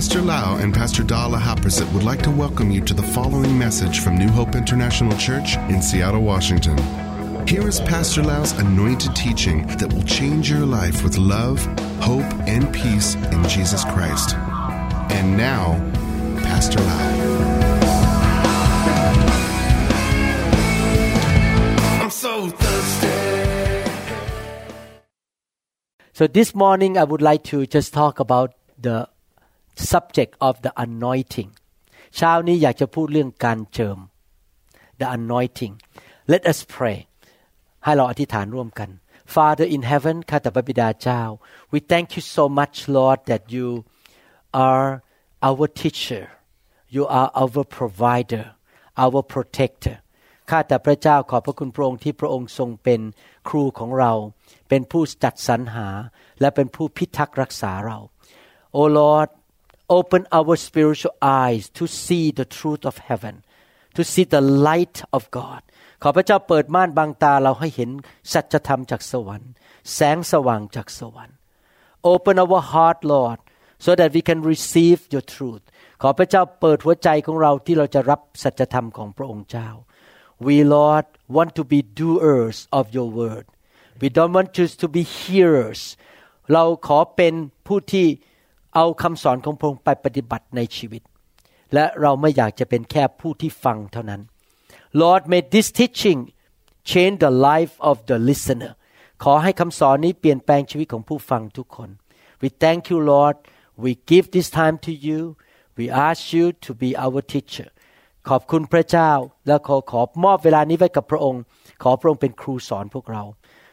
Pastor Lau and Pastor Dala Haprasit would like to welcome you to the following message from New Hope International Church in Seattle, Washington. Here is Pastor Lau's anointed teaching that will change your life with love, hope, and peace in Jesus Christ. And now, Pastor Lau. I'm so thirsty. So this morning I would like to just talk about the subject of the anointing เช้านี้อยากจะพูดเรื่องการเจิม the anointing let us pray ให้เราอธิษฐานร่วมกัน Father in heaven ข้าแต่พระบิดาเจ้า we thank you so much Lord that you are our teacher you are our provider our protector ข้าแต่พระเจ้าขอบพระคุณพระองค์ที่พระองค์ทรงเป็นครูของเรา เป็นผู้จัดสรรหา และเป็นผู้พิทักษ์รักษาเรา Oh Lord open our spiritual eyes to see the truth of heaven to see the light of God ขอพระเจ้าเปิดม่านบางตาเราให้เห็นสัจธรรมจากสวรรค์ แสงสว่างจากสวรรค์ Open our heart Lord so that we can receive your truth ขอพระเจ้าเปิดหัวใจของเราที่เราจะรับสัจธรรมของพระองค์เจ้า We Lord want to be doers of your word we don't want just to be hearers เราขอเป็นผู้ที่ เอาคำสอนของพระองค์ไปปฏิบัติในชีวิต และเราไม่อยากจะเป็นแค่ผู้ที่ฟังเท่านั้น Lord may this teaching change the life of the listener ขอให้คำสอนนี้เปลี่ยนแปลงชีวิตของผู้ฟังทุกคน We thank you Lord we give this time to you we ask you to be our teacher ขอบคุณพระเจ้า และขอขอมอบเวลานี้ไว้กับพระองค์ ขอพระองค์เป็นครูสอนพวกเรา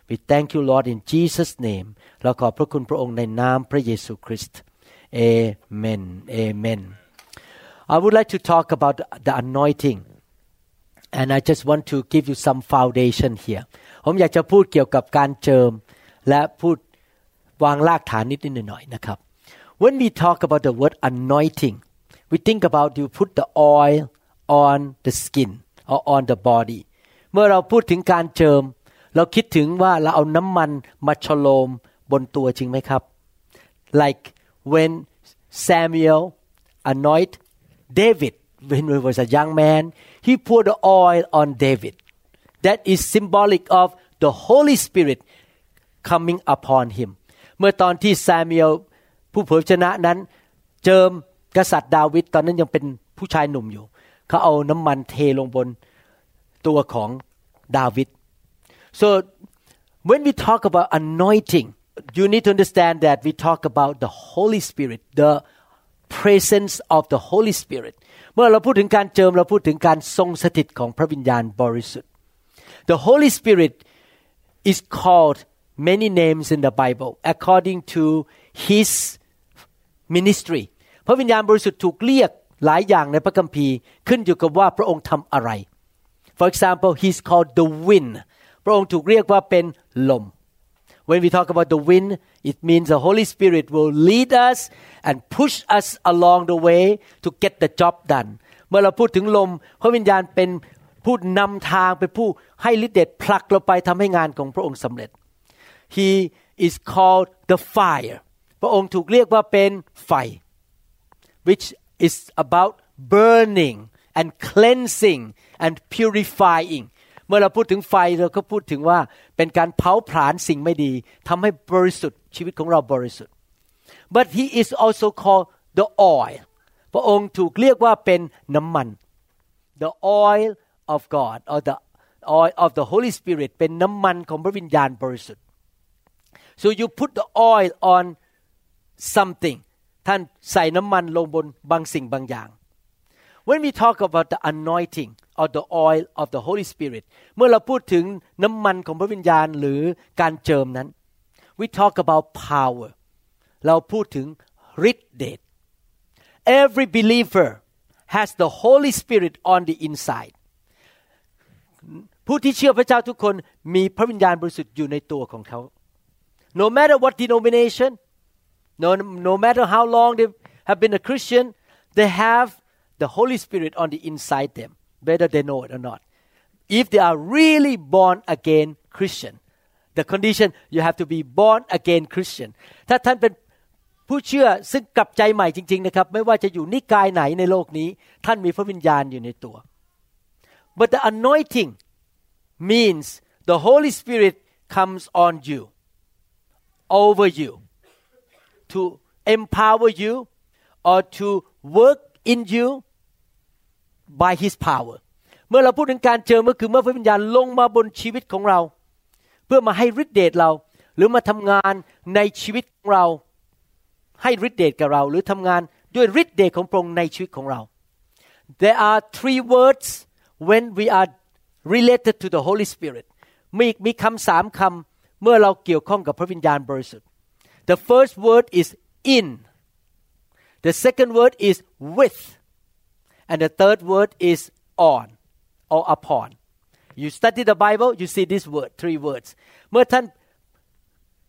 We thank you Lord in Jesus name เราขอบพระคุณพระองค์ในนามพระเยซูคริสต์ Amen Amen I would like to talk about the anointing and I just want to give you some foundation here ผมอยากจะพูดเกี่ยวกับการเจิม และพูดวางรากฐานนิดนิดหน่อยๆนะครับ When we talk about the word anointing we think about you put the oil on the skin or on the body เมื่อเราพูดถึงการเจิม เราคิดถึงว่าเราเอาน้ำมันมาฉโลมบนตัวจริงไหมครับ like when Samuel anoint David when he was a young man he poured the oil on David that is symbolic of the Holy Spirit coming upon him เมื่อตอนที่ซามูเอลผู้เผยชนะนั้น เจิมกษัตริย์ดาวิดตอนนั้นยังเป็นผู้ชายหนุ่มอยู่ เขาเอาน้ำมันเทลงบนตัวของดาวิด so when we talk about anointing you need to understand that we talk about the Holy Spirit the presence of the Holy Spirit เมื่อเราพูดถึงการเจิมเราพูดถึงการทรงสถิตของพระวิญญาณบริสุทธิ์ The Holy Spirit is called many names in the Bible according to His ministry พระวิญญาณบริสุทธิ์ถูกเรียกหลายอย่างในพระคัมภีร์ขึ้นอยู่กับว่าพระองค์ทำอะไร For example He's called the wind พระองค์ถูกเรียกว่าเป็นลม When we talk about the wind, it means the Holy Spirit will lead us and push us along the way to get the job done. เมื่อเราพูดถึงลมพระวิญญาณเป็นผู้นำทางเป็นผู้ให้ฤทธิ์เดชผลักเราไปทำให้งานของพระองค์สำเร็จ He is called the fire พระองค์ถูกเรียกว่าเป็นไฟ which is about burning and cleansing and purifying เมื่อเราพูดถึงไฟเราก็พูดถึงว่า เป็นการเผาผลาญสิ่งไม่ดีทำให้บริสุทธิ์ชีวิตของเราบริสุทธิ์ but he is also called the oil พระองค์ถูกเรียกว่าเป็นน้ำมัน the oil of God or the oil of the Holy Spirit เป็นน้ำมันของพระวิญญาณบริสุทธิ์ so you put the oil on something ท่านใส่น้ำมันลงบนบางสิ่งบางอย่าง when we talk about the anointing or the oil of the Holy Spirit เมื่อเราพูดถึงน้ำมันของพระวิญญาณหรือการเจิมนั้น we talk about power เราพูดถึงฤทธิเดช every believer has the Holy Spirit on the inside ผู้ที่เชื่อพระเจ้าทุกคนมีพระวิญญาณบริสุทธิ์อยู่ในตัวของเขา no matter what denomination no no matter how long they have been a Christian they have the Holy Spirit on the inside them whether they know it or not. If they are really born again Christian, the condition you have to be born again Christian. ถ้าท่านเป็น ผู้เชื่อซึ่งกลับใจใหม่จริง ๆ นะครับ ไม่ว่าจะอยู่นิกายไหนในโลกนี้ ท่านมีพระวิญญาณอยู่ในตัว but the anointing means the Holy Spirit comes on you over you to empower you or to work in you by His power เมื่อเราพูดถึงการเจิมก็คือเมื่อพระวิญญาณลงมาบนชีวิตของเรา เพื่อมาให้ฤทธิเดชเรา หรือมาทำงานในชีวิตของเรา ให้ฤทธิเดชกับเรา หรือทำงานด้วยฤทธิเดชของพระองค์ในชีวิตของเรา there are three words when we are related to the Holy Spirit มีมีคำสามคำเมื่อเราเกี่ยวข้องกับพระวิญญาณบริสุทธิ์ the first word is in the second word is with and the third word is on or upon you study the Bible you see this word three words เมื่อท่าน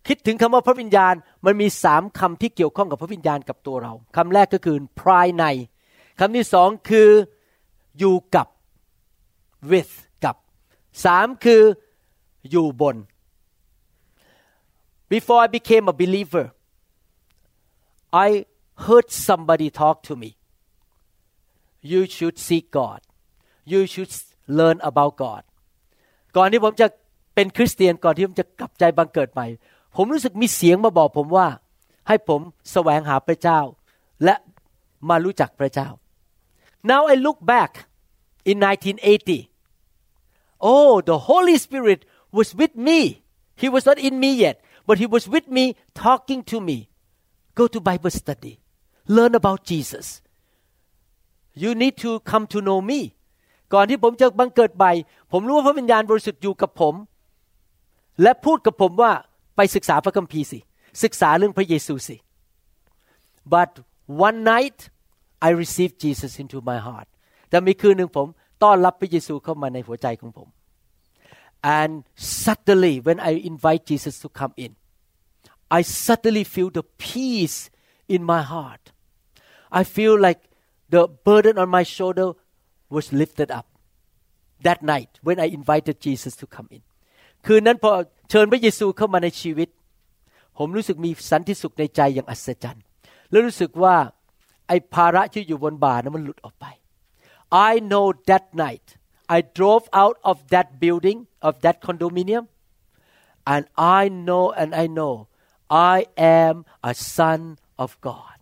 คิดถึงคำว่าพระวิญญาณมันมีสามคำที่เกี่ยวข้องกับพระวิญญาณกับตัวเราคำแรกก็คือภายในคำที่สองคืออยู่กับ with กับสามคืออยู่บน before I became a believer I heard somebody talk to me you should seek God you should learn about God ก่อนที่ผมจะเป็นคริสเตียนก่อนที่ผมจะกลับใจบังเกิดใหม่ ผมรู้สึกมีเสียงมาบอกผมว่า ให้ผมแสวงหาพระเจ้า และมารู้จักพระเจ้า now I look back in 1980 oh the Holy Spirit was with me he was not in me yet but he was with me talking to me go to Bible study learn about Jesus you need to come to know me ก่อนที่ผมจะบังเกิดใหม่ผมรู้ว่าพระวิญญาณบริสุทธิ์อยู่กับผม และพูดกับผมว่าไปศึกษาพระคัมภีร์สิ ศึกษาเรื่องพระเยซูสิ but one night I received Jesus into my heart แต่มีคืนหนึ่งผมต้อนรับพระเยซูเข้ามาในหัวใจของผม and suddenly when I invite Jesus to come in I suddenly feel the peace in my heart I feel like the burden on my shoulder was lifted up that night when I invited Jesus to come in คืนนั้นพอเชิญพระเยซูเข้ามาในชีวิต ผมรู้สึกมีสันติสุขในใจอย่างอัศจรรย์ แล้วรู้สึกว่าไอ้ภาระที่อยู่บนบ่านั้นมันหลุดออกไป I know that night I drove out of that building of that condominium and I know and I know I am a son of God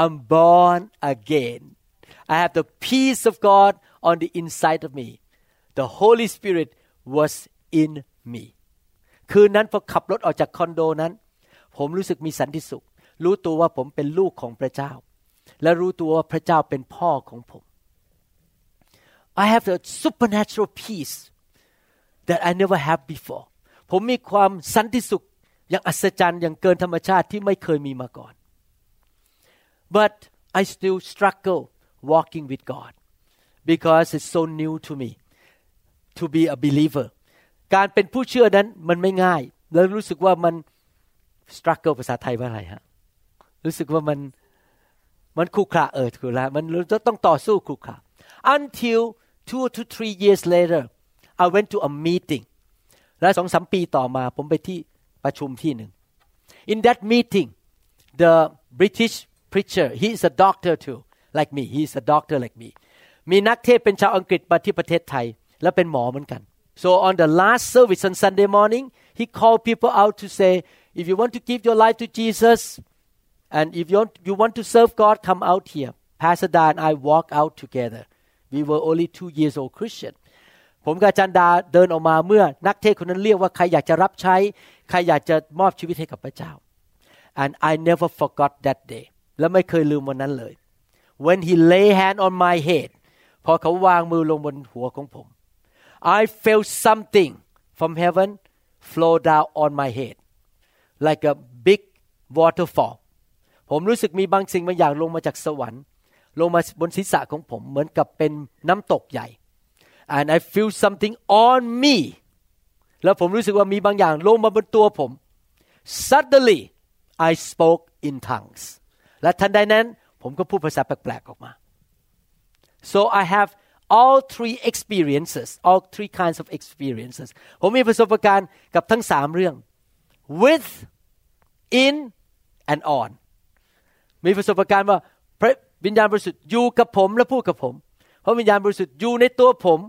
I'm born again I have the peace of God on the inside of me the Holy Spirit was in me คืนนั้นพอขับรถออกจากคอนโดนั้น ผมรู้สึกมีสันติสุข รู้ตัวว่าผมเป็นลูกของพระเจ้า และรู้ตัวว่าพระเจ้าเป็นพ่อของผม I have a supernatural peace that I never have before ผมมีความสันติสุขอย่างอัศจรรย์อย่างเกินธรรมชาติที่ไม่เคยมีมาก่อน but I still struggle walking with God because it's so new to me to be a believer การเป็นผู้เชื่อนั้นมันไม่ง่าย แล้วรู้สึกว่ามัน struggle ภาษาไทยว่าอะไรฮะ รู้สึกว่ามันมันคุกคาเออถูกแล้วมันเราต้องต่อสู้คุกคา until two to three years later I went to a meeting และสองสามปีต่อมาผมไปที่ประชุมที่หนึ่ง in that meeting the British preacher he is a doctor too like me he is a doctor like me มีนักเทศเป็นชาวอังกฤษมาที่ประเทศไทย และเป็นหมอเหมือนกัน so on the last service on Sunday morning he called people out to say if you want to give your life to Jesus and if you want, you want to serve God come out here Pastor Da and I walk out together we were only two years old Christian ผมกับอาจารย์ดาเดินออกมาเมื่อนักเทศคนนั้นเรียกว่าใครอยากจะรับใช้ ใครอยากจะมอบชีวิตให้กับพระเจ้า and I never forgot that day และไม่เคยลืมวันนั้นเลย when he lay hand on my head พอเขาวางมือลงบนหัวของผม I felt something from heaven flow down on my head like a big waterfall ผมรู้สึกมีบางสิ่งบางอย่างลงมาจากสวรรค์ ลงมาบนศีรษะของผมเหมือนกับเป็นน้ำตกใหญ่ and I feel something on me แล้วผมรู้สึกว่ามีบางอย่างลงมาบนตัวผม suddenly I spoke in tongues และทันใดนั้นผมก็พูดภาษาแปลกๆออกมา so I have all three experiences all three kinds of experiences ผมมีประสบการณ์กับทั้งสามเรื่อง with in and on มีประสบการณ์ว่าพระวิญญาณบริสุทธิ์อยู่กับผมและพูดกับผม พระวิญญาณบริสุทธิ์อยู่ในตัวผม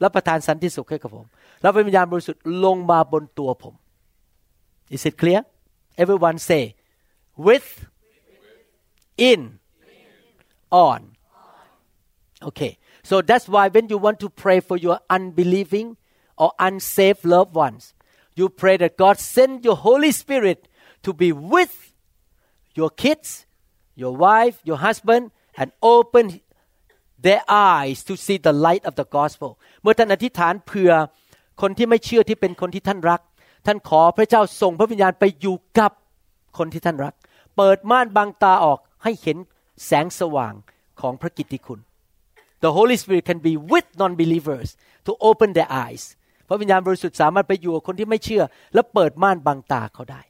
และประทานสันติสุขให้กับผม แล้วพระวิญญาณบริสุทธิ์ลงมาบนตัวผม Is it clear Everyone say with in on Okay so that's why when you want to pray for your unbelieving or unsaved loved ones you pray that God send your Holy Spirit to be with your kids your wife your husband and open their eyes to see the light of the gospel เมื่อท่านอธิษฐานเผื่อคนที่ไม่เชื่อที่เป็นคนที่ท่านรัก ท่านขอพระเจ้าส่งพระวิญญาณไปอยู่กับคนที่ท่านรัก เปิดม่านบางตาออก ให้เห็นแสงสว่างของพระกิตติคุณ The Holy Spirit can be with non-believers to open their eyes พระวิญญาณบริสุทธิ์สามารถไปอยู่กับคนที่ไม่เชื่อ และเปิดม่านบางตาเขาได้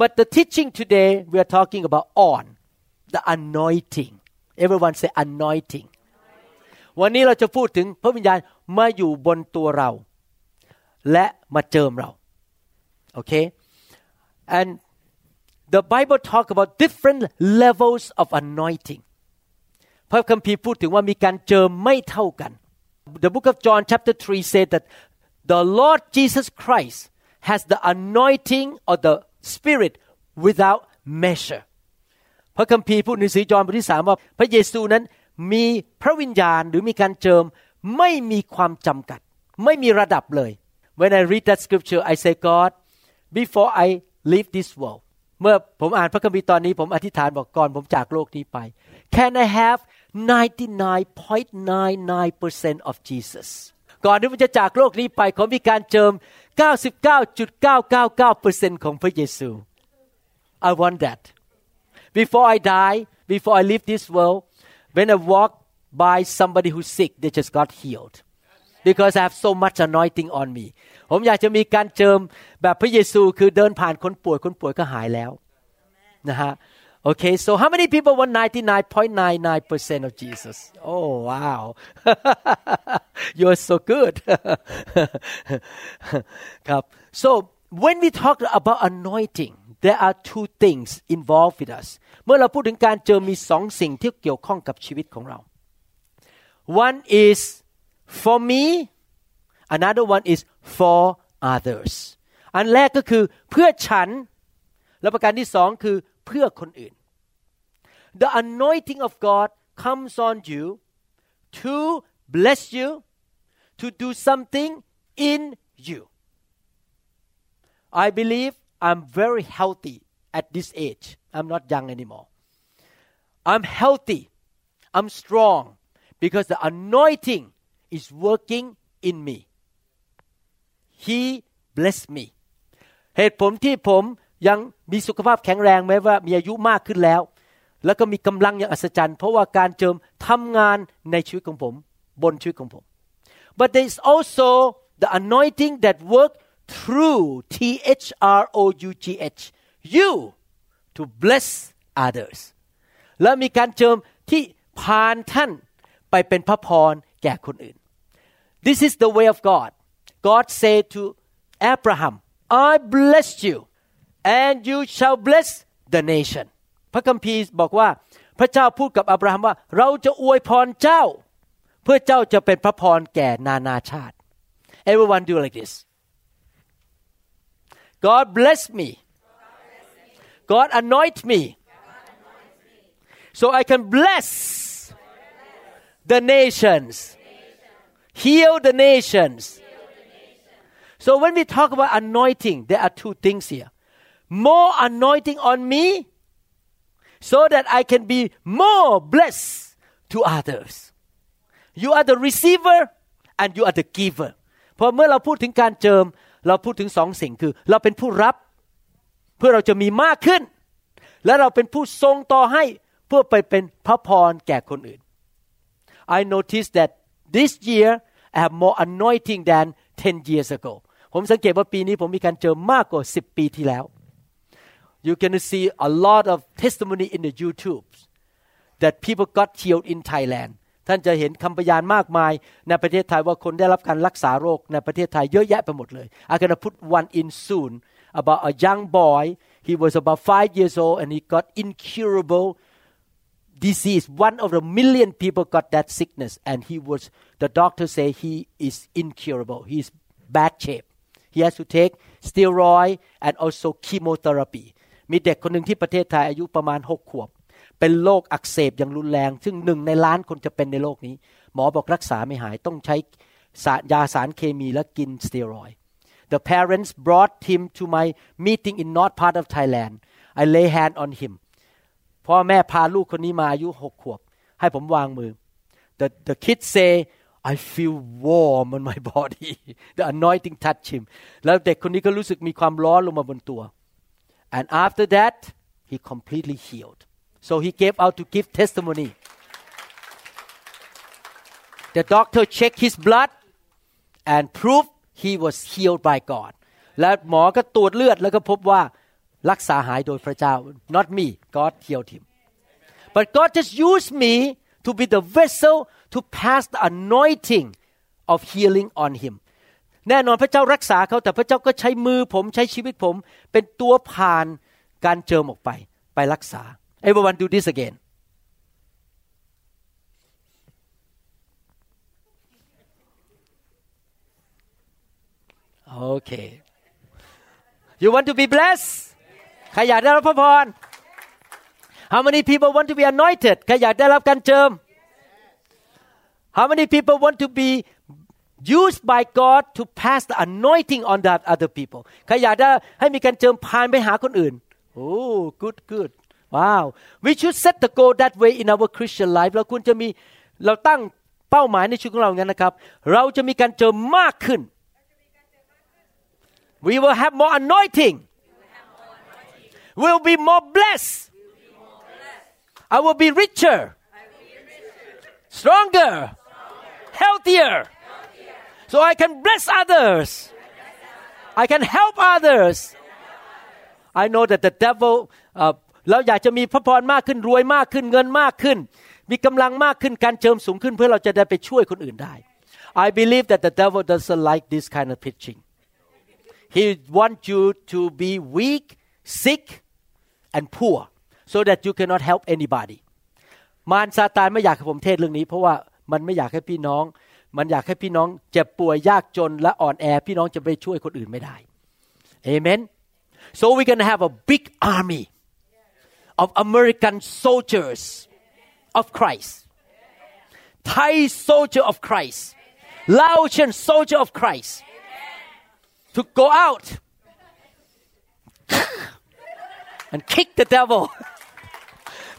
But the teaching today we are talking about on the anointing everyone say anointing วันนี้เราจะพูดถึงพระวิญญาณมาอยู่บนตัวเรา และมาเจิมเรา โอเค and the Bible talk about different levels of anointing พระคัมภีร์พูดถึงว่ามีการเจิมไม่เท่ากัน The book of John chapter 3 said that the Lord Jesus Christ has the anointing or the spirit without measure พระคัมภีร์พูดในสีจอห์นบทที่สามว่าพระเยซูนั้นมีพระวิญญาณหรือมีการเจิมไม่มีความจำกัด ไม่มีระดับเลย When I read that scripture I say God before I leave this world เมื่อผมอ่านพระคัมภีร์ตอนนี้ผมอธิษฐานบอกก่อนผมจากโลกนี้ไป Can I have 99.99% of Jesus ก่อนที่ผมจะจากโลกนี้ไปขอมีการเจิม 99.999%ของพระเยซู I want that before I die before I leave this world when I walk by somebody who's sick they just got healed because I have so much anointing on me ผมอยากจะมีการเจิมแบบพระเยซูคือเดินผ่านคนป่วยคนป่วยก็หายแล้วนะฮะ Okay, so how many people want 99.99% of Jesus? Oh, wow. You're so good. so, when we talk about anointing, there are two things involved with us. เมื่อเราพูดถึงการเจอมีสองสิ่งที่เกี่ยวข้องกับชีวิตของเรา One is for me another one is for others อันแรกก็คือเพื่อฉัน และประการที่สองคือเพื่อคนอื่น The anointing of God comes on you to bless you to do something in you I believe I'm very healthy at this age I'm not young anymore I'm healthy I'm strong because the anointing is working in me He bless me เหตุผลที่ผมยังมีสุขภาพแข็งแรงแม้ว่ามีอายุมากขึ้นแล้ว แล้วก็มีกำลังอย่างอัศจรรย์ เพราะว่าการเจิมทำงานในชีวิตของผม บนชีวิตของผม but there is also the anointing that work through T H R O U G H you to bless others และมีการเจิมที่ผ่านท่านไปเป็นพระพรแก่คนอื่น This is the way of God God said to Abraham I bless you and you shall bless the nation พระคัมภีร์บอกว่าพระเจ้าพูดกับอับราฮัมว่า เราจะอวยพรเจ้า เพื่อเจ้าจะเป็นพระพรแก่นานาชาติ everyone do like this God bless me God anoint me so I can bless the nations heal the nations so when we talk about anointing there are two things here more anointing on me so that I can be more blessed to others you are the receiver and you are the giver พอเมื่อเราพูดถึงการเจิม เราพูดถึงสองสิ่งคือ เราเป็นผู้รับ เพื่อเราจะมีมากขึ้น และเราเป็นผู้ทรงต่อให้เพื่อไปเป็นพระพรแก่คนอื่น I noticed that this year I have more anointing than 10 years ago ผมสังเกตว่าปีนี้ผมมีการเจิมมากกว่า 10 ปีที่แล้ว you can see a lot of testimony in the YouTube that people got healed in Thailand ท่านจะเห็นคำพยานมากมายในประเทศไทยว่าคนได้รับการรักษาโรคในประเทศไทยเยอะแยะไปหมดเลย I'm gonna put one in soon about a young boy he was about five years old and he got incurable disease one of the million people got that sickness and he was the doctor say he is incurable he's bad shape he has to take steroid and also chemotherapy มีเด็กคนหนึ่งที่ประเทศไทยอายุประมาณหกขวบ เป็นโรคอักเสบอย่างรุนแรง ซึ่งหนึ่งในล้านคนจะเป็นในโลกนี้ หมอบอกรักษาไม่หายต้องใช้สารยาสารเคมีและกินสเตียรอย The parents brought him to my meeting in north part of Thailand I lay hand on him พ่อแม่พาลูกคนนี้มาอายุหกขวบ ให้ผมวางมือ The the kids say I feel warm on my body the anointing touch him แล้วเด็กคนนี้ก็รู้สึกมีความร้อนลงมาบนตัว and after that he completely healed so he gave out to give testimony the doctor checked his blood and proved he was healed by God และหมอก็ตรวจเลือดแล้วก็พบว่า รักษาหายโดยพระเจ้า not me God healed him but God just used me to be the vessel to pass the anointing of healing on him แน่นอนพระเจ้ารักษาเขาแต่พระเจ้าก็ใช้มือผมใช้ชีวิตผม เป็นตัวผ่านการเจิมออกไป ไปรักษา everyone do this again okay you want to be blessed ใครอยากได้รับพระพร How many people want to be anointed ใครอยากได้รับการเจิม How many people want to be used by God to pass the anointing on that other people ใครอยากได้ให้มีการเจิมพานไปหาคนอื่น Oh good good wow we should set the goal that way in our Christian life เราควรจะมีเราตั้งเป้าหมายในชีวิตของเรางั้นนะครับ เราจะมีการเจิมมากขึ้น we will have more anointing will be more blessed I will be richer stronger healthier so I can bless others I can help others I know that the devil เราอยากจะมีพระพรมากขึ้นรวยมากขึ้นเงินมากขึ้น มีกำลังมากขึ้นการเจิมสูงขึ้นเพื่อเราจะได้ไปช่วยคนอื่นได้ I believe that the devil doesn't like this kind of preaching he wants you to be weak sick and poor so that you cannot help anybody มารซาตานไม่อยากให้ผมเทศเรื่องนี้ เพราะว่ามันไม่อยากให้พี่น้อง มันอยากให้พี่น้องเจ็บป่วยยากจนและอ่อนแอ พี่น้องจะไปช่วยคนอื่นไม่ได้ Amen so we're gonna have a big army of American soldiers of Christ Thai soldier of Christ Laotian soldier of Christ to go out And kick the devil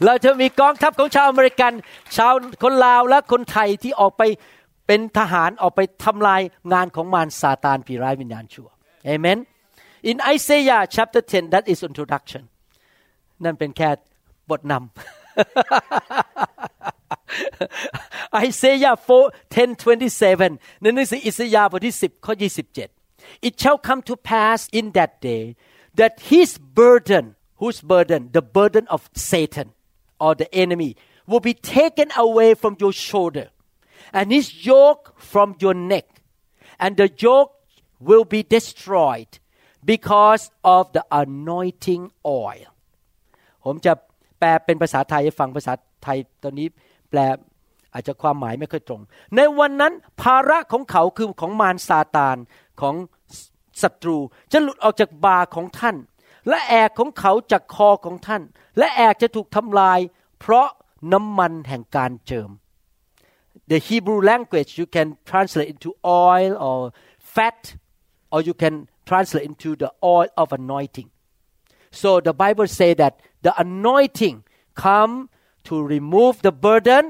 เราจะมีกองทัพของชาวอเมริกัน ชาวคนลาวและคนไทยที่ออกไปเป็นทหารออกไปทำลายงานของมารซาตานผีร้ายวิญญาณชั่วเอเมน in Isaiah chapter 10 that is introduction นั่นเป็นแค่บทนำ Isaiah 4 10 27ในหนังสืออิสยาห์บทที่ 10 ข้อ 27 It shall come to pass in that day that his burden whose burden the burden of Satan or the enemy will be taken away from your shoulder and his yoke from your neck and the yoke will be destroyed because of the anointing oil ผมจะแปลเป็นภาษาไทยให้ฟังภาษาไทยตอนนี้แปลอาจจะความหมายไม่ค่อยตรง ในวันนั้นภาระของเขาคือของมารซาตานของศัตรูจะหลุดออกจากบาของท่าน และแอกของเขาจากคอของท่าน และแอกจะถูกทำลาย เพราะน้ำมันแห่งการเจิม The Hebrew language you can translate into oil or fat or you can translate into the oil of anointing so the Bible say that the anointing come to remove the burden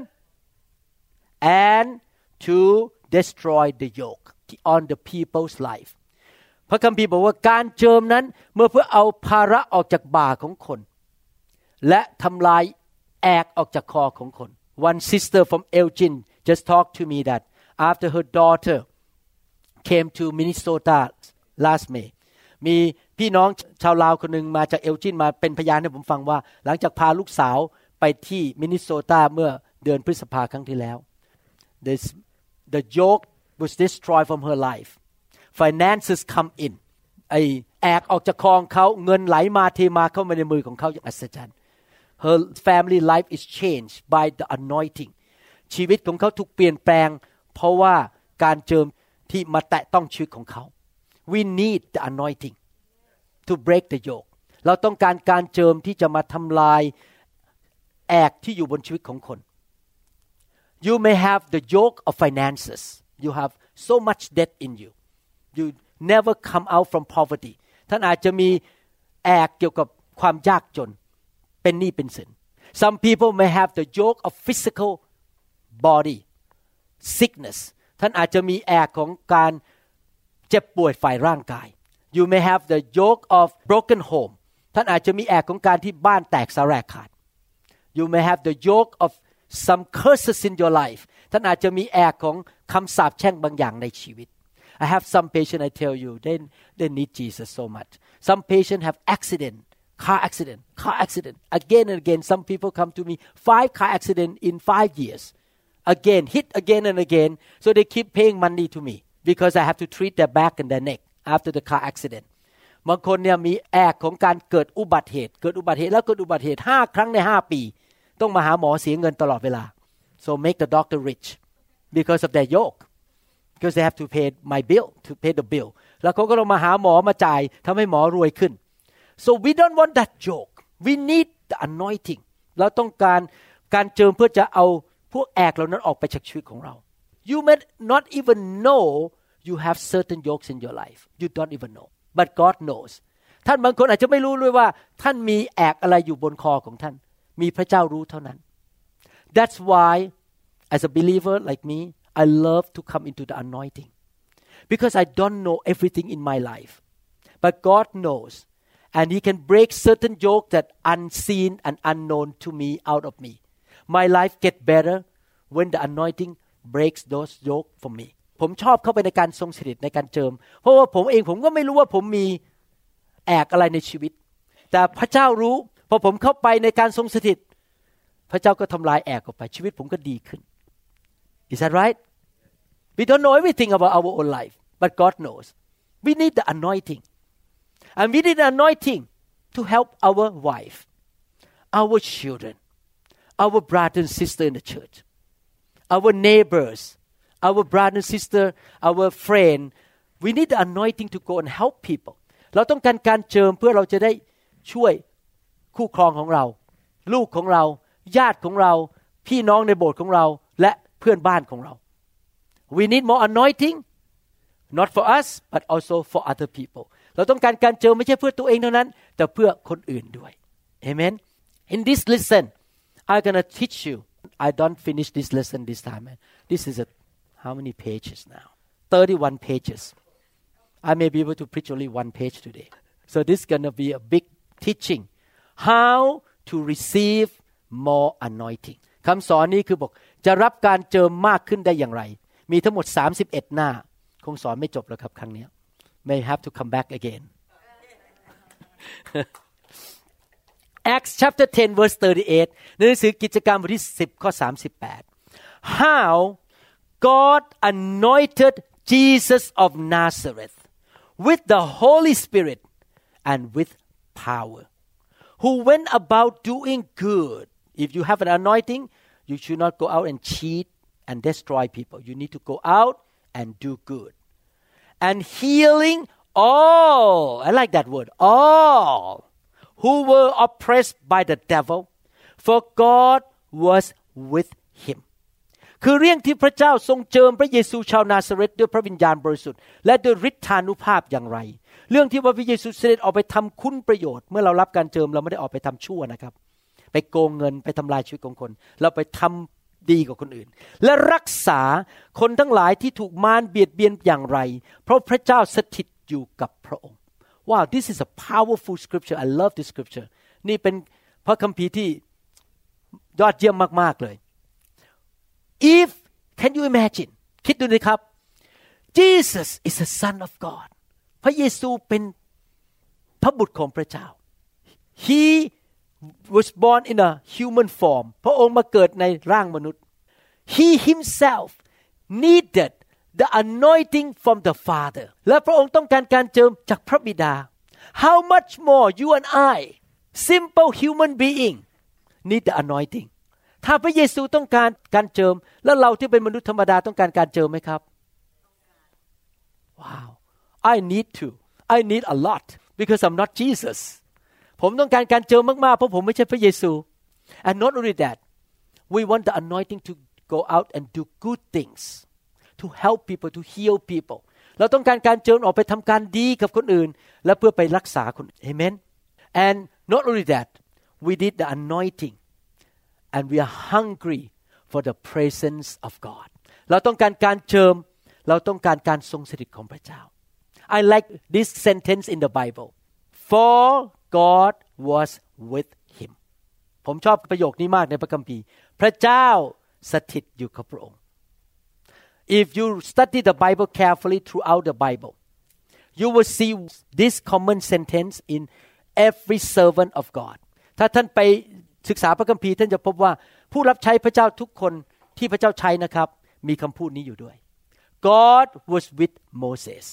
and to destroy the yoke on the people's life พระคัมภีร์บอกว่าการเจิมนั้นเมื่อเพื่อเอาภาระออกจากบ่าของคน และทำลายแอกออกจากคอของคน One sister from Elgin just talked to me that after her daughter came to Minnesota last May มีพี่น้องชาวลาวคนหนึ่งมาจากเอลจินมาเป็นพยานให้ผมฟังว่า หลังจากพาลูกสาวไปที่มินนิโซตาเมื่อเดือนพฤษภาครั้งที่แล้ว the the yoke was destroyed from her life finances come in ไอแอกออกจากคองเขาเงินไหลมาเทมาเข้ามาในมือของเขาอย่างอัศจรรย์ her family life is changed by the anointing ชีวิตของเขาถูกเปลี่ยนแปลง เพราะว่าการเจิมที่มาแตะต้องชีวิตของเขา we need the anointing to break the yoke เราต้องการการเจิมที่จะมาทำลายแอกที่อยู่บนชีวิตของคน you may have the yoke of finances you have so much debt in you you never come out from poverty ท่านอาจจะมีแอกเกี่ยวกับความยากจน เป็นหนี้เป็นสิน some people may have the yoke of physical body sickness ท่านอาจจะมีแอกของการเจ็บป่วยฝ่ายร่างกาย you may have the yoke of broken home ท่านอาจจะมีแอกของการที่บ้านแตกสลายขาด you may have the yoke of some curses in your life ท่านอาจจะมีแอกของคำสาปแช่งบางอย่างในชีวิต I have some patient I tell you they they need Jesus so much some patient have accident car accident car accident again and again some people come to me five car accident in five years again hit again and again so they keep paying money to me because I have to treat their back and their neck after the car accident บางคนเนี่ยมีแอกของการเกิดอุบัติเหตุ เกิดอุบัติเหตุแล้วเกิดอุบัติเหตุห้าครั้งในห้าปี ต้องมาหาหมอเสียเงินตลอดเวลา so make the doctor rich because of their yoke because they have to pay my bill to pay the bill แล้วเขาก็ต้องมาหาหมอมาจ่ายทำให้หมอรวยขึ้น so we don't want that yoke we need the anointing เราต้องการการเจิมเพื่อจะเอาพวกแอกเหล่านั้นออกไปจากชีวิตของเรา you may not even know you have certain yokes in your life you don't even know but God knows ท่านบางคนอาจจะไม่รู้เลยว่า ท่านมีแอกอะไรอยู่บนคอของท่าน มีพระเจ้ารู้เท่านั้น that's why as a believer like me I love to come into the anointing because I don't know everything in my life but God knows and he can break certain yoke that unseen and unknown to me out of me my life get better when the anointing breaks those yoke for me ผมชอบเข้าไปในการทรงสถิตในการเจิม เพราะว่าผมเองผมก็ไม่รู้ว่าผมมีแอกอะไรในชีวิต แต่พระเจ้ารู้พอผมเข้าไปในการทรงสถิต พระเจ้าก็ทำลายแอกออกไปชีวิตผมก็ดีขึ้น Is that right We don't know everything about our own life but God knows We need the anointing and we need the anointing to help our wife our children our brother and sister in the church our neighbors our brother and sister our friend we need the anointing to go and help people เราต้องการการเจิมเพื่อเราจะได้ช่วยคู่ครองของเรา ลูกของเรา ญาติของเรา พี่น้องในโบสถ์ของเรา และ เพื่อนบ้านของเรา we need more anointing not for us but also for other people เราต้องการการเจิมไม่ใช่เพื่อตัวเองเท่านั้น แต่เพื่อคนอื่นด้วย amen in this lesson I'm gonna teach you I don't finish this lesson this time this is a how many pages now 31 pages I may be able to preach only one page today so this is gonna be a big teaching how to receive more anointing คำสอนนี้คือบอก จะรับการเจิมมากขึ้นได้อย่างไร มีทั้งหมด 31 หน้า คงสอนไม่จบแล้วครับครั้งนี้ may have to come back again Acts chapter 10 verse 38 ในหนังสือกิจการบทที่ 10 ข้อ 38 how God anointed Jesus of Nazareth with the Holy Spirit and with power who went about doing good if you have an anointing you should not go out and cheat and destroy people you need to go out and do good and healing all I like that word all who were oppressed by the devil for God was with him คือเรื่องที่พระเจ้าทรงเจิมพระเยซูชาวนาซาเรตด้วยพระวิญญาณบริสุทธิ์ และด้วยฤทธานุภาพอย่างไร เรื่องที่ว่าพระเยซูเสด็จออกไปทำคุณประโยชน์ เมื่อเรารับการเจิมเราไม่ได้ออกไปทำชั่วนะครับ ไปโกงเงินไปทำลายชีวิตของคน เราไปทำดีกว่าคนอื่น และรักษาคนทั้งหลายที่ถูกมารเบียดเบียนอย่างไร เพราะพระเจ้าสถิตอยู่กับพระองค์ Wow this is a powerful scripture I love this scripture นี่เป็นพระคัมภีร์ที่ยอดเยี่ยมมาก ๆ เลย if can you imagine คิดดูนะครับ Jesus is the son of God พระเยซูเป็นพระบุตรของพระเจ้า he was born in a human form พระองค์มาเกิดในร่างมนุษย์ he himself needed the anointing from the Father และพระองค์ต้องการการเจิมจากพระบิดา how much more you and I simple human being need the anointing ถ้าพระเยซูต้องการการเจิม แล้วเราที่เป็นมนุษย์ธรรมดาต้องการการเจิมไหมครับ ว้าว I need to I need a lot because I'm not Jesus ผมต้องการการเจิมมากๆ เพราะผมไม่ใช่พระเยซู and not only that we want the anointing to go out and do good things to help people to heal people เราต้องการการเจิมออกไปทำการดีกับคนอื่น และเพื่อไปรักษาคน Amen and not only that we need the anointing and we are hungry for the presence of God เราต้องการการเจิม เราต้องการการทรงสถิตของพระเจ้า I like this sentence in the Bible for God was with him ผมชอบประโยคนี้มากในพระคัมภีร์ พระเจ้าสถิตอยู่กับพระองค์ If you study the Bible carefully throughout the Bible you will see this common sentence in every servant of God ถ้าท่านไปศึกษาพระคัมภีร์ท่านจะพบว่าผู้รับใช้พระเจ้าทุกคนที่พระเจ้าใช้นะครับ มีคำพูดนี้อยู่ด้วย God was with Moses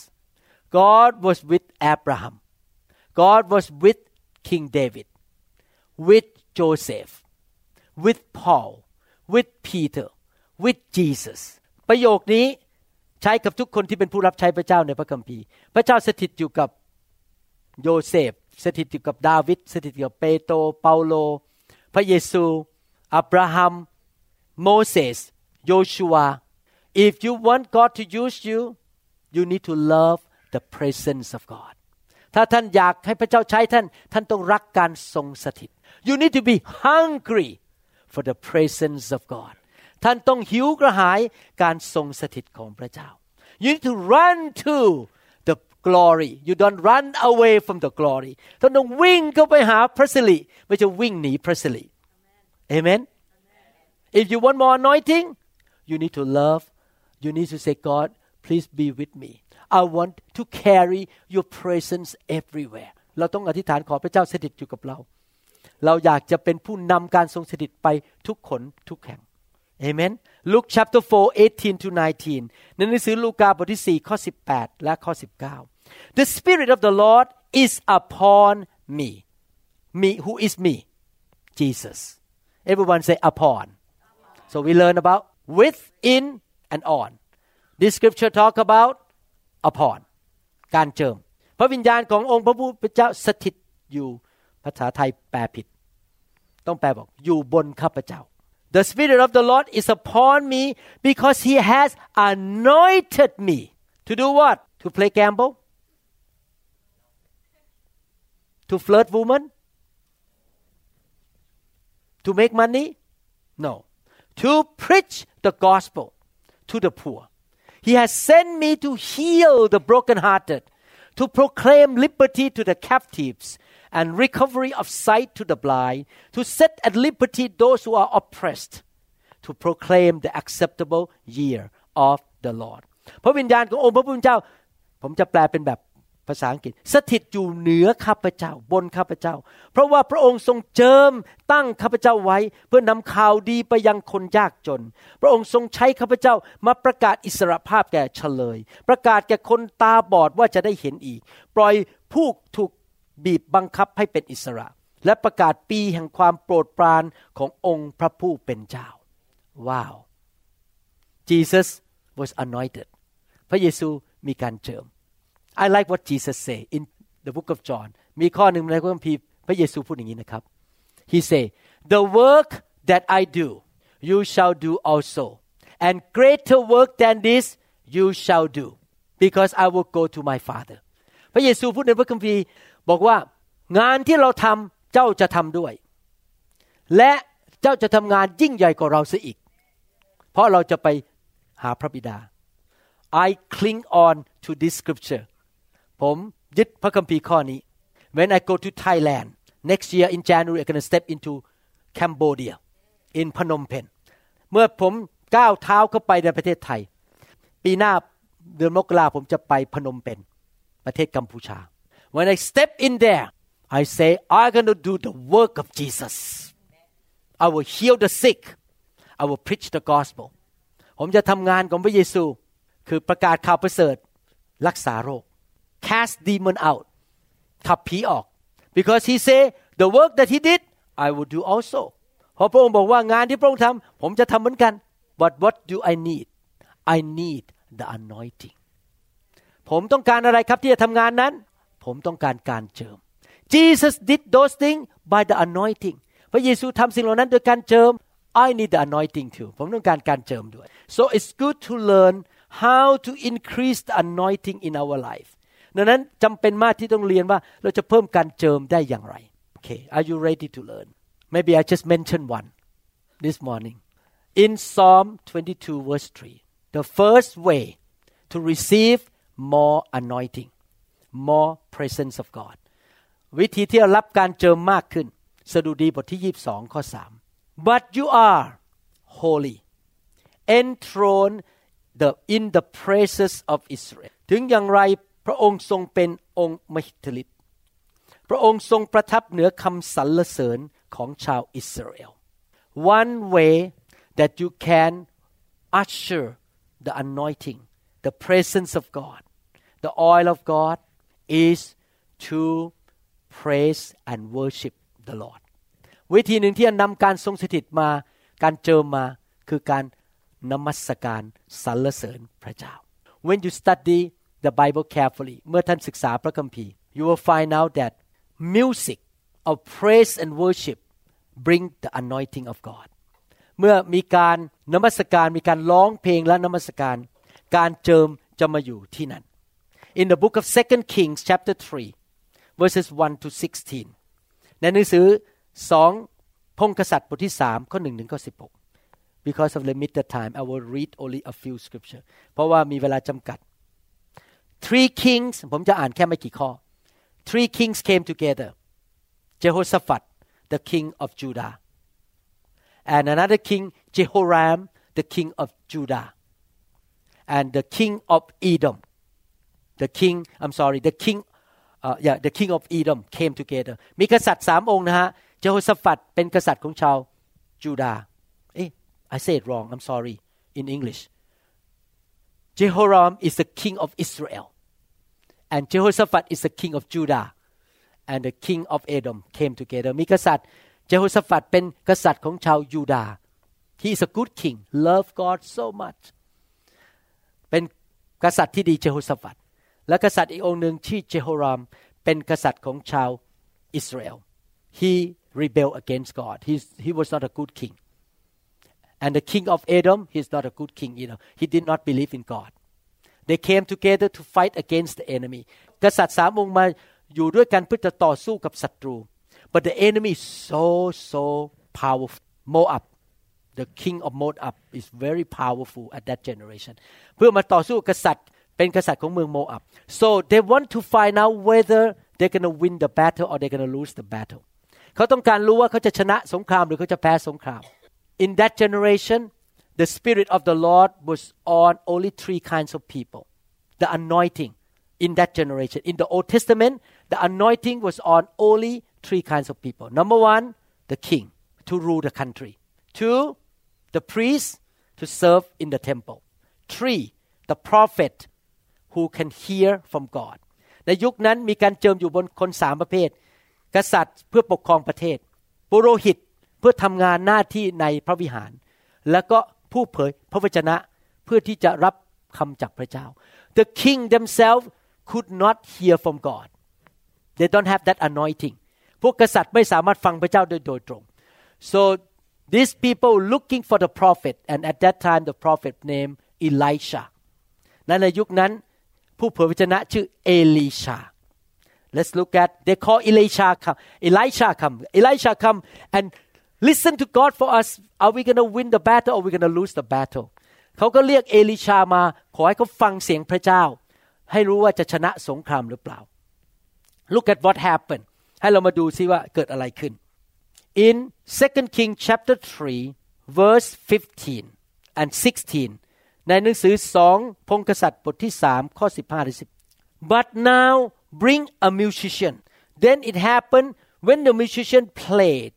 God was with Abraham God was with King David with Joseph with Paul with Peter with Jesus ประโยคนี้ใช้กับทุกคนที่เป็นผู้รับใช้พระเจ้าในพระคัมภีร์ พระเจ้าสถิตอยู่กับโยเซฟ สถิตอยู่กับดาวิด สถิตอยู่กับเปโตร เปาโล พระเยซู อับราฮัม โมเสส โยชูวา if you want God to use you you need to love the presence of God ถ้าท่านอยากให้พระเจ้าใช้ท่าน ท่านต้องรักการทรงสถิต you need to be hungry for the presence of God ท่านต้องหิวกระหายการทรงสถิตของพระเจ้า you need to run to the glory you don't run away from the glory ท่านต้องวิ่งเข้าไปหาพระสิริไม่ใช่วิ่งหนีพระสิริ amen if you want more anointing you need to love you need to say God please be with me I want to carry your presence everywhere เราต้องอธิษฐานขอพระเจ้าสถิตอยู่กับเรา เราอยากจะเป็นผู้นำการทรงสถิตไปทุกคนทุกแห่ง Amen Luke chapter 4 18 to 19ในหนังสือลูกาบทที่4ข้อ18 และข้อ 19 The Spirit of the Lord is upon me me who is me Jesus everyone say upon so we learn about with in and on this scripture talk about upon การเจิม พระวิญญาณขององค์พระผู้เป็นเจ้าสถิตอยู่ภาษาไทยแปลผิด ต้องแปลบอกอยู่บนข้าพเจ้า The Spirit of the Lord is upon me because He has anointed me to do what? To play gamble? To flirt woman? To make money? No. To preach the gospel to the poor. He has sent me to heal the brokenhearted, to proclaim liberty to the captives and recovery of sight to the blind, to set at liberty those who are oppressed, to proclaim the acceptable year of the Lord พระวิญญาณขององค์พระผู้เป็นเจ้า ผมจะแปลเป็นแบบ ภาษาอังกฤษสถิตอยู่เหนือข้าพเจ้าบนข้าพเจ้า เพราะว่าพระองค์ทรงเจิมตั้งข้าพเจ้าไว้ เพื่อนำข่าวดีไปยังคนยากจน พระองค์ทรงใช้ข้าพเจ้ามาประกาศอิสรภาพแก่เฉลย ประกาศแก่คนตาบอดว่าจะได้เห็นอีก ปล่อยผู้ถูกบีบบังคับให้เป็นอิสระ และประกาศปีแห่งความโปรดปรานขององค์พระผู้เป็นเจ้า ว้าว Jesus was anointed พระเยซูมีการเจิม I like what Jesus say in the book of John มีข้อหนึ่งในพระคัมภีร์พระเยซูพูดอย่างนี้นะครับ He say the work that I do you shall do also and greater work than this you shall do because I will go to my Father พระเยซูพูดในพระคัมภีร์บอกว่างานที่เราทำเจ้าจะทำด้วย และเจ้าจะทำงานยิ่งใหญ่กว่าเราเสียอีก เพราะเราจะไปหาพระบิดา I cling on to this scripture ผมยึดพระคัมภีร์ข้อนี้ When I go to Thailand next year in January I'm gonna step into Cambodia in Phnom Penh เมื่อผมก้าวเท้าเข้าไปในประเทศไทย ปีหน้าเดือนมกราผมจะไปพนมเปญประเทศกัมพูชา When I step in there I say I'm gonna do the work of Jesus I will heal the sick I will preach the gospel ผมจะทำงานของพระเยซู คือประกาศข่าวประเสริฐรักษาโรค cast demon out ขับผีออก because he say the work that he did I will do also เพราะพระองค์บอกว่างานที่พระองค์ทำผมจะทำเหมือนกัน but what do I need I need the anointing ผมต้องการอะไรครับที่จะทำงานนั้น ผมต้องการการเจิม Jesus did those things by the anointing พระเยซูทำสิ่งเหล่านั้นโดยการเจิม I need the anointing too ผมต้องการการเจิมด้วย so it's good to learn how to increase the anointing in our life ดังนั้นจำเป็นมากที่ต้องเรียนว่าเราจะเพิ่มการเจิมได้อย่างไร Okay are you ready to learn maybe I just mention one this morning in Psalm 22 verse 3 the first way to receive more anointing more presence of God วิธีที่จะรับการเจิมมากขึ้น สดุดีบทที่ 22 ข้อ 3 but you are holy enthroned the in the praises of Israel ถึงอย่างไร พระองค์ทรงเป็นองค์มหิทธิฤทธิ์พระองค์ทรงประทับเหนือคำสรรเสริญของชาวอิสราเอล one way that you can usher the anointing the presence of God the oil of God is to praise and worship the Lord วิธีหนึ่งที่จะนำการทรงสถิตมาการเจิมมาคือการนมัสการสรรเสริญพระเจ้า when you study the Bible carefully เมื่อท่านศึกษาพระคัมภีร์ you will find out that music of praise and worship bring the anointing of God เมื่อมีการนมัสการมีการร้องเพลงและนมัสการ การเจิมจะมาอยู่ที่นั่น in the book of Second Kings chapter 3 verses 1 to 16 ในหนังสือสองพงกษัตริย์บทที่3ข้อ1ถึงข้อ16 because of limited time I will read only a few scripture เพราะว่ามีเวลาจำกัด three kings ผมจะอ่านแค่ไม่กี่ข้อ three kings came together Jehoshaphat the king of Judah and another king Jehoram the king of Judah and the king of Edom the king I'm sorry the king uh, yeah the king of Edom came together มีกษัตริย์สามองค์นะฮะเจโฮสฟัดเป็นกษัตริย์ของชาวจูดาเอ๊ะ I said wrong I'm sorry in English Jehoram is the king of Israel and Jehoshaphat is the king of Judah and the king of Edom came together มีกษัตริย์เจโฮสฟัดเป็นกษัตริย์ของชาวยูดาห์ he is a good king love God so much เป็นกษัตริย์ที่ดีเจโฮสฟัดและกษัตริย์อีกองค์หนึ่งที่เจโฮรามเป็นกษัตริย์ของชาวอิสราเอล he rebelled against God he he was not a good king and the king of Edom he's not a good king either he did not believe in God they came together to fight against the enemy กษัตริย์สามองค์มาอยู่ด้วยกันเพื่อจะต่อสู้กับศัตรู but the enemy is so so powerful Moab the king of Moab is very powerful at that generation เพื่อมาต่อสู้กษัตริย์เป็นกษัตริย์ของเมืองโมอับ so they want to find out whether they're gonna win the battle or they're gonna lose the battle เขาต้องการรู้ว่าเขาจะชนะสงครามหรือเขาจะแพ้สงคราม in that generation the spirit of the Lord was on only three kinds of people the anointing in that generation in the Old Testament the anointing was on only three kinds of people number one the king to rule the country two the priest to serve in the temple three the prophet who can hear from God ในยุคนั้นมีการเจิมอยู่บนคนสามประเภท กษัตริย์เพื่อปกครองประเทศ ปุโรหิต เพื่อทำงานหน้าที่ในพระวิหาร แล้วก็ผู้เผยพระวจนะเพื่อที่จะรับคำจากพระเจ้า The king themselves could not hear from God they don't have that anointing พวกกษัตริย์ไม่สามารถฟังพระเจ้าโดยโดยตรง so these people looking for the prophet and at that time the prophet named Elisha ในยุคนั้นผู้เผยพระชนะชื่อเอลีชา Let's look at they call Elisha come Elisha come Elisha come and listen to God for us are we gonna win the battle or we gonna lose the battle เขาก็เรียกเอลิชามาขอให้เขาฟังเสียงพระเจ้า ให้รู้ว่าจะชนะสงครามหรือเปล่า Look at what happened ให้เรามาดูซิว่าเกิดอะไรขึ้น In 2 King chapter 3 verse 15 and 16 ในหนังสือสองพงกษัตริย์บทที่สามข้อ15ถึง10 But now bring a musician then it happened when the musician played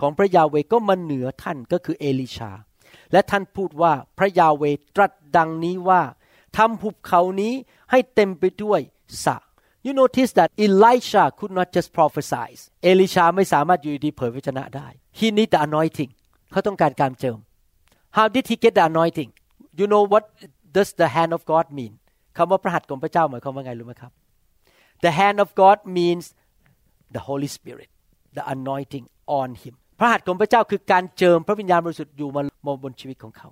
ของพระยาเวก็มาเหนือท่านก็คือเอลิชา และท่านพูดว่าพระยาเวตรัสดังนี้ว่าทำหุบเขานี้ให้เต็มไปด้วยสระ You notice that Elisha could not just prophesy เอลิชาไม่สามารถอยู่ดีเผยพระชนะได้ He need the anointing เขาต้องการการเจิม How did he get the anointing You know what does the hand of God mean คำว่าพระหัตถ์ของพระเจ้าหมายความว่าไงรู้ไหมครับ The hand of God means the Holy Spirit the anointing on him พระหัตถ์ของพระเจ้าคือการเจิมพระวิญญาณบริสุทธิ์อยู่มาบนชีวิตของเขา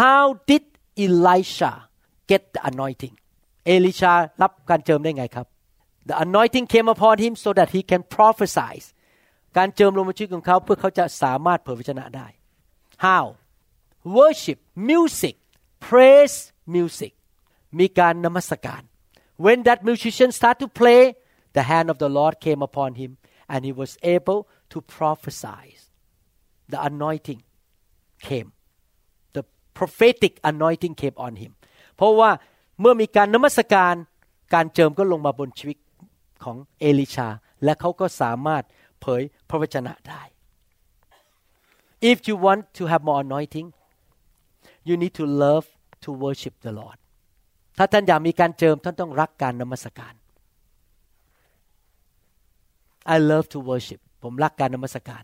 How did Elisha get the anointing เอลิชารับการเจิมได้ไงครับ The anointing came upon him so that he can prophesy การเจิมลงมาชีวิตของเขาเพื่อเขาจะสามารถเผยพระชนะได้ How worship music praise music มีการนมัสการ When that musician start to play the hand of the Lord came upon him and he was able to prophesy the anointing came the prophetic anointing came on him เพราะว่าเมื่อมีการนมัสการการเจิมก็ลงมาบนชีวิตของเอลิชา และเขาก็สามารถเผยพระวจนะได้ if you want to have more anointing you need to love to worship the Lord ถ้าท่านอยากมีการเจิมท่านต้องรักการนมัสการ I love to worship ผมรักการนมัสการ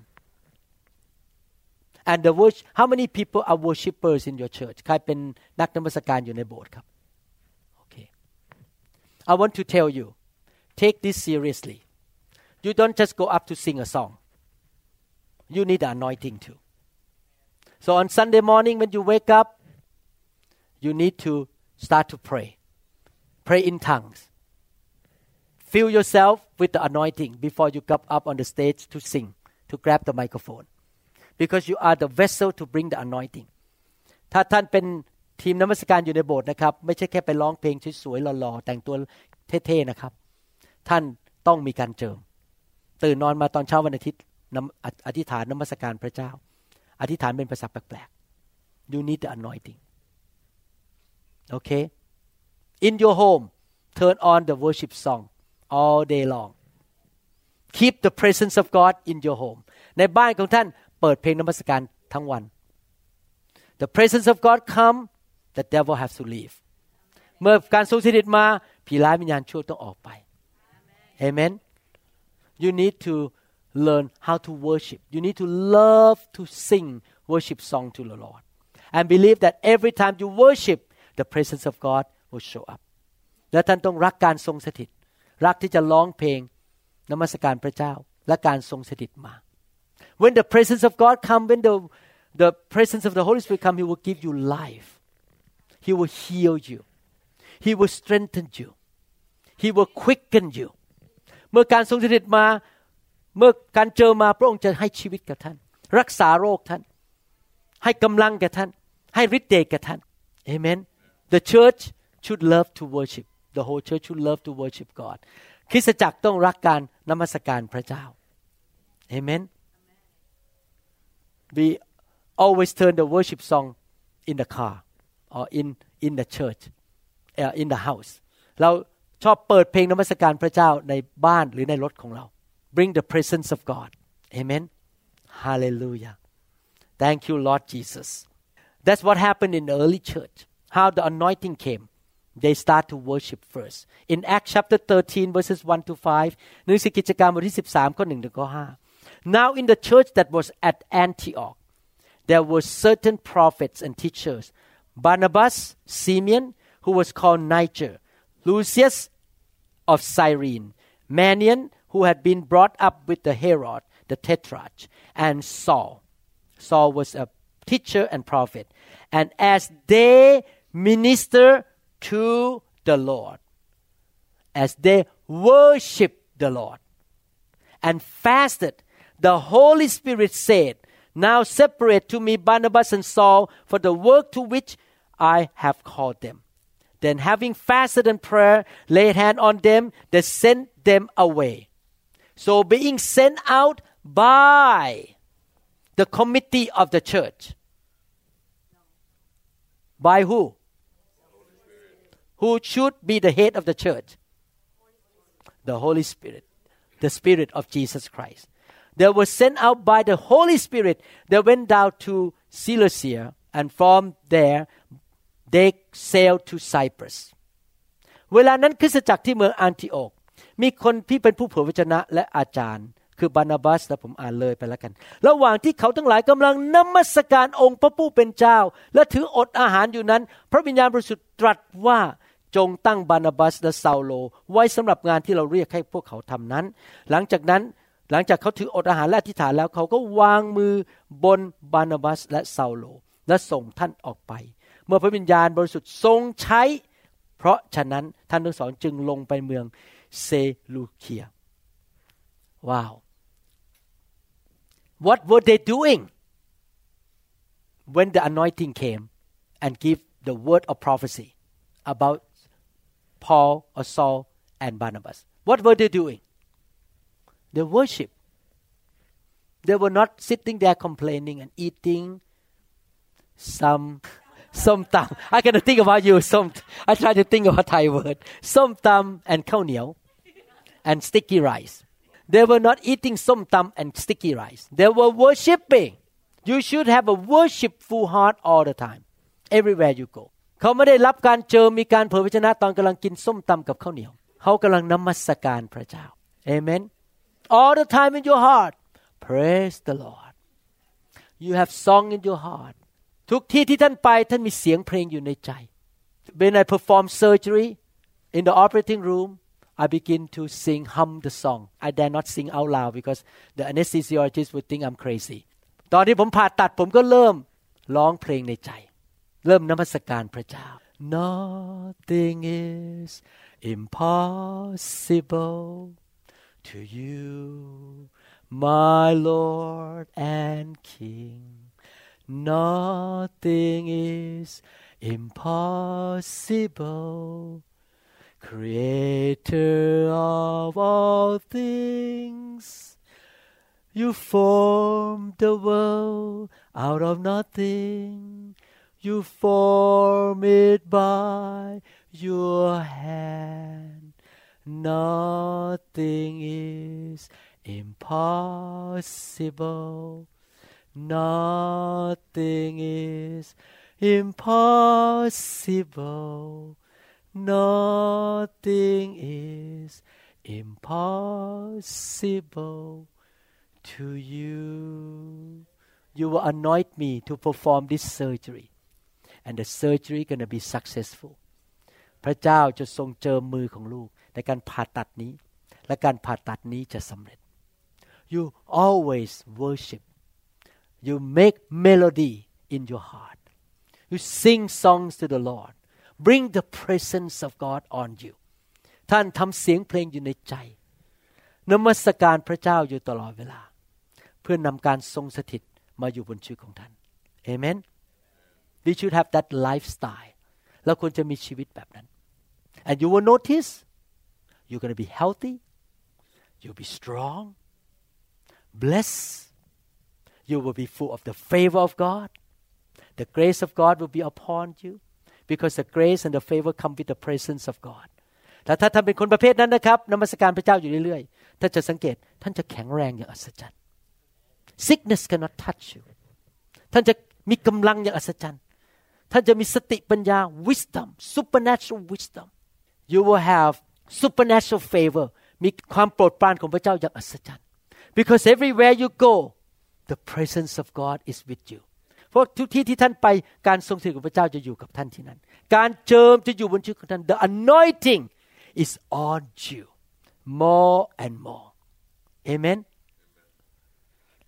and the worship how many people are worshippers in your church ใครเป็นนักนมัสการอยู่ในโบสถ์ครับ okay I want to tell you take this seriously you don't just go up to sing a song you need the anointing too so on Sunday morning when you wake up you need to start to pray pray in tongues fill yourself with the anointing before you come up on the stage to sing to grab the microphone Because you are the vessel to bring the anointing ถ้าท่านเป็นทีมนมัสการอยู่ในโบสถ์นะครับ ไม่ใช่แค่ไปร้องเพลงสวยๆหล่อๆแต่งตัวเท่ๆนะครับ ท่านต้องมีการเจิม ตื่นนอนมาตอนเช้าวันอาทิตย์อธิษฐานนมัสการพระเจ้า อธิษฐานเป็นภาษาแปลกๆ you need the anointing okay in your home turn on the worship song all day long keep the presence of God in your home ในบ้านของท่าน เปิดเพลงนมัสการทั้งวัน the presence of God come the devil has to leave เมื่อการทรงสถิตมาผีร้ายวิญญาณชั่วต้องออกไป amen you need to learn how to worship you need to love to sing worship song to the Lord and believe that every time you worship the presence of God will show up และท่านต้องรักการทรงสถิต รักที่จะร้องเพลงนมัสการพระเจ้าและการทรงสถิตมา when the presence of God come when the the presence of the Holy Spirit come He will give you life He will heal you He will strengthen you He will quicken you เมื่อการทรงสถิตมา เมื่อการเจอมาพระองค์จะให้ชีวิตกับท่าน รักษาโรคท่าน ให้กำลังแก่ท่าน ให้ฤทธิ์เดชแก่ท่าน Amen The church should love to worship the whole church should love to worship God คริสตจักรต้องรักการนมัสการพระเจ้า Amen we always turn the worship song in the car or in in the church uh, in the house เราชอบเปิดเพลงนมัสการพระเจ้าในบ้านหรือในรถของเรา bring the presence of God amen hallelujah thank you Lord Jesus that's what happened in the early church how the anointing came they start to worship first in Acts chapter 13 verses 1 to 5หนังสือกิจการบทที่13ข้อ1ถึงข้อ5 now in the church that was at Antioch there were certain prophets and teachers Barnabas Simeon who was called Niger Lucius of Cyrene Manaen who had been brought up with the Herod the tetrarch and Saul. Saul was a teacher and prophet. And as they minister to the Lord as they worship the Lord and fasted the Holy Spirit said now separate to me Barnabas and Saul for the work to which I have called them. Then having fasted and prayer laid hand on them they sent them away. So being sent out by the committee of the church. By who? Who should be the head of the church? The holy spirit. The spirit of jesus christ they were sent out by the holy spirit they went down to Seleucia and from there they sailed to Cyprus เวลานั้นคริสตจักรที่เมืองอันทิโอกมีคนที่เป็นผู้เผยพระชนะและอาจารย์ คือบานาบัสและผมอ่านเลยไปแล้วกัน ระหว่างที่เขาทั้งหลายกำลังนมัสการองค์พระผู้เป็นเจ้า และถืออดอาหารอยู่นั้น พระวิญญาณบริสุทธิ์ตรัสว่าจงตั้งบานาบัสและซาโล ไว้สำหรับงานที่เราเรียกให้พวกเขาทำนั้น หลังจากนั้น หลังจากเขาถืออดอาหารและอธิษฐานแล้วเขาก็วางมือบนบานาบัสและซาโล และส่งท่านออกไป เมื่อพระวิญญาณบริสุทธิ์ทรงใช้ เพราะฉะนั้นท่านทั้งสองจึงลงไปเมืองเซลูเคีย ว้าว what were they doing when the anointing came and give the word of prophecy about Paul or Saul and Barnabas what were they doing they worship they were not sitting there complaining and eating some ส้มตำ I cannot think about you ส้ม I try to think of a Thai word ส้มตำ and ข้าวเหนียว and sticky rice they were not eating ส้มตำ and sticky rice they were worshiping you should have a worshipful heart all the time everywhere you go เขาไม่ได้รับการเจอมีการเผยพระชนะตอนกำลังกินส้มตำกับข้าวเหนียว เขากำลังนมัสการพระเจ้า Amen all the time in your heart praise the Lord you have song in your heart ทุกที่ที่ท่านไปท่านมีเสียงเพลงอยู่ในใจ When I perform surgery in the operating room I begin to sing hum the song I dare not sing out loud because the anesthesiologist would think I'm crazy ตอนที่ผมผ่าตัดผมก็เริ่มร้องเพลงในใจ เริ่มนมัสการพระเจ้า Nothing is impossible to you my Lord and King Nothing is impossible. Creator of all things, you formed the world out of nothing. You form it by your hand. Nothing is impossible. Nothing is impossible. Nothing is impossible to you. You will anoint me to perform this surgery, and the surgery gonna be successful. พระเจ้าจะทรงเจิมมือของลูก ในการผ่าตัดนี้ และการผ่าตัดนี้จะสำเร็จ You always worship you make melody in your heart you sing songs to the Lord bring the presence of God on you ท่านทำเสียงเพลงอยู่ในใจ นมัสการพระเจ้าอยู่ตลอดเวลา เพื่อนำการทรงสถิตมาอยู่บนชีวิตของท่านเอเมน we should have that lifestyle แล้วควรจะมีชีวิตแบบนั้น and you will notice you're going to be healthy you'll be strong blessed you will be full of the favor of God. The grace of God will be upon you because the grace and the favor come with the presence of God. แต่ถ้าท่านเป็นคนประเภทนั้นนะครับนมัสการพระเจ้าอยู่เรื่อยๆท่านจะสังเกตท่านจะแข็งแรงอย่างอัศจรรย์ sickness cannot touch you ท่านจะมีกำลังอย่างอัศจรรย์ ท่านจะมีสติปัญญา wisdom supernatural wisdom you will have supernatural favor มีความโปรดปรานของพระเจ้าอย่างอัศจรรย์ because everywhere you go the presence of God is with you เพราะทุกที่ที่ท่านไปการทรงสถิตของพระเจ้าจะอยู่กับท่านที่นั้น การเจิมจะอยู่บนชีวิตของท่าน the anointing is on you more and more amen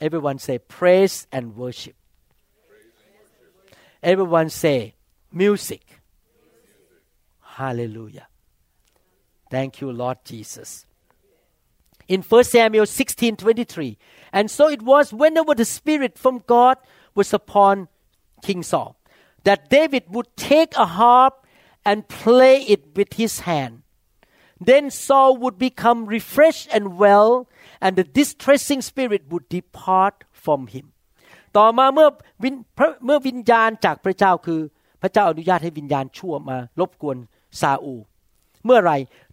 everyone say praise and worship everyone say music hallelujah thank you lord jesus in 1 Samuel 16:23 and so it was whenever the spirit from God was upon King Saul that David would take a harp and play it with his hand then Saul would become refreshed and well and the distressing spirit would depart from him ต่อมาเมื่อวิญพระเมื่อวิญญาณจากพระเจ้าคือ พระเจ้าอนุญาตให้วิญญาณชั่วมารบกวนซาอูล เมื่อไหร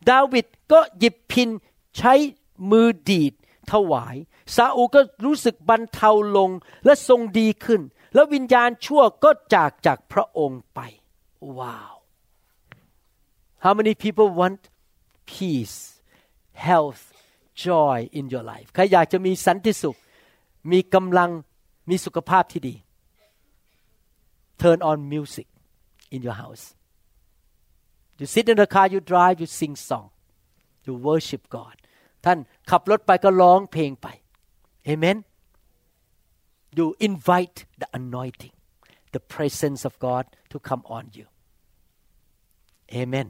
ดาวิดก็หยิบพินใช้มือดีด ถวาย ซาอูก็รู้สึกบรรเทาลงและทรงดีขึ้น แล้ววิญญาณชั่วก็จากจากพระองค์ไป ว้าว How many people want peace health joy in your life ใครอยากจะมีสันติสุข มีกำลังมีสุขภาพที่ดี turn on music in your house you sit in the car you drive you sing song you worship God ท่านขับรถไปก็ร้องเพลงไป amen you invite the anointing the presence of God to come on you amen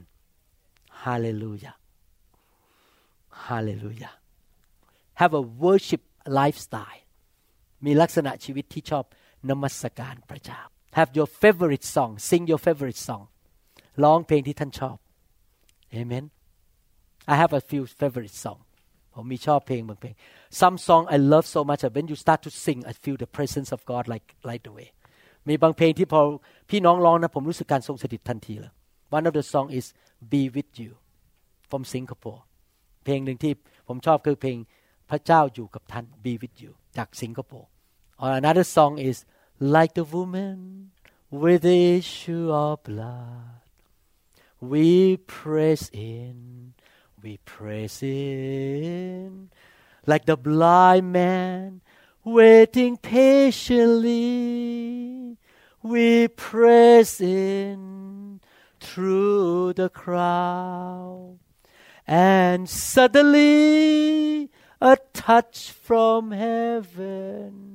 hallelujah hallelujah have a worship lifestyle มีลักษณะชีวิตที่ชอบนมัสการพระเจ้า have your favorite song sing your favorite song ร้องเพลงที่ท่านชอบ amen I have a few favorite song ผมมีชอบเพลงบางเพลง some song I love so much that when you start to sing I feel the presence of God like right away มีบางเพลงที่พอพี่น้องร้องนะผมรู้สึกการทรงสถิตทันทีเลย one of the song is be with you from Singapore เพลงหนึ่งที่ผมชอบคือเพลงพระเจ้าอยู่กับท่าน be with you จากสิงคโปร์ or another song is like the woman with the issue of blood we press in we press in like the blind man waiting patiently we press in through the crowd and suddenly a touch from heaven.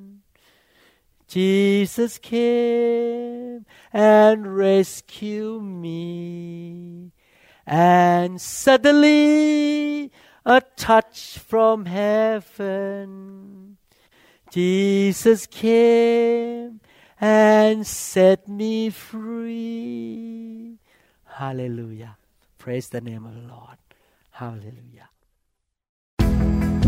Jesus came and rescued me. And suddenly a touch from heaven. Jesus came and set me free. Hallelujah. Praise the name of the Lord. Hallelujah.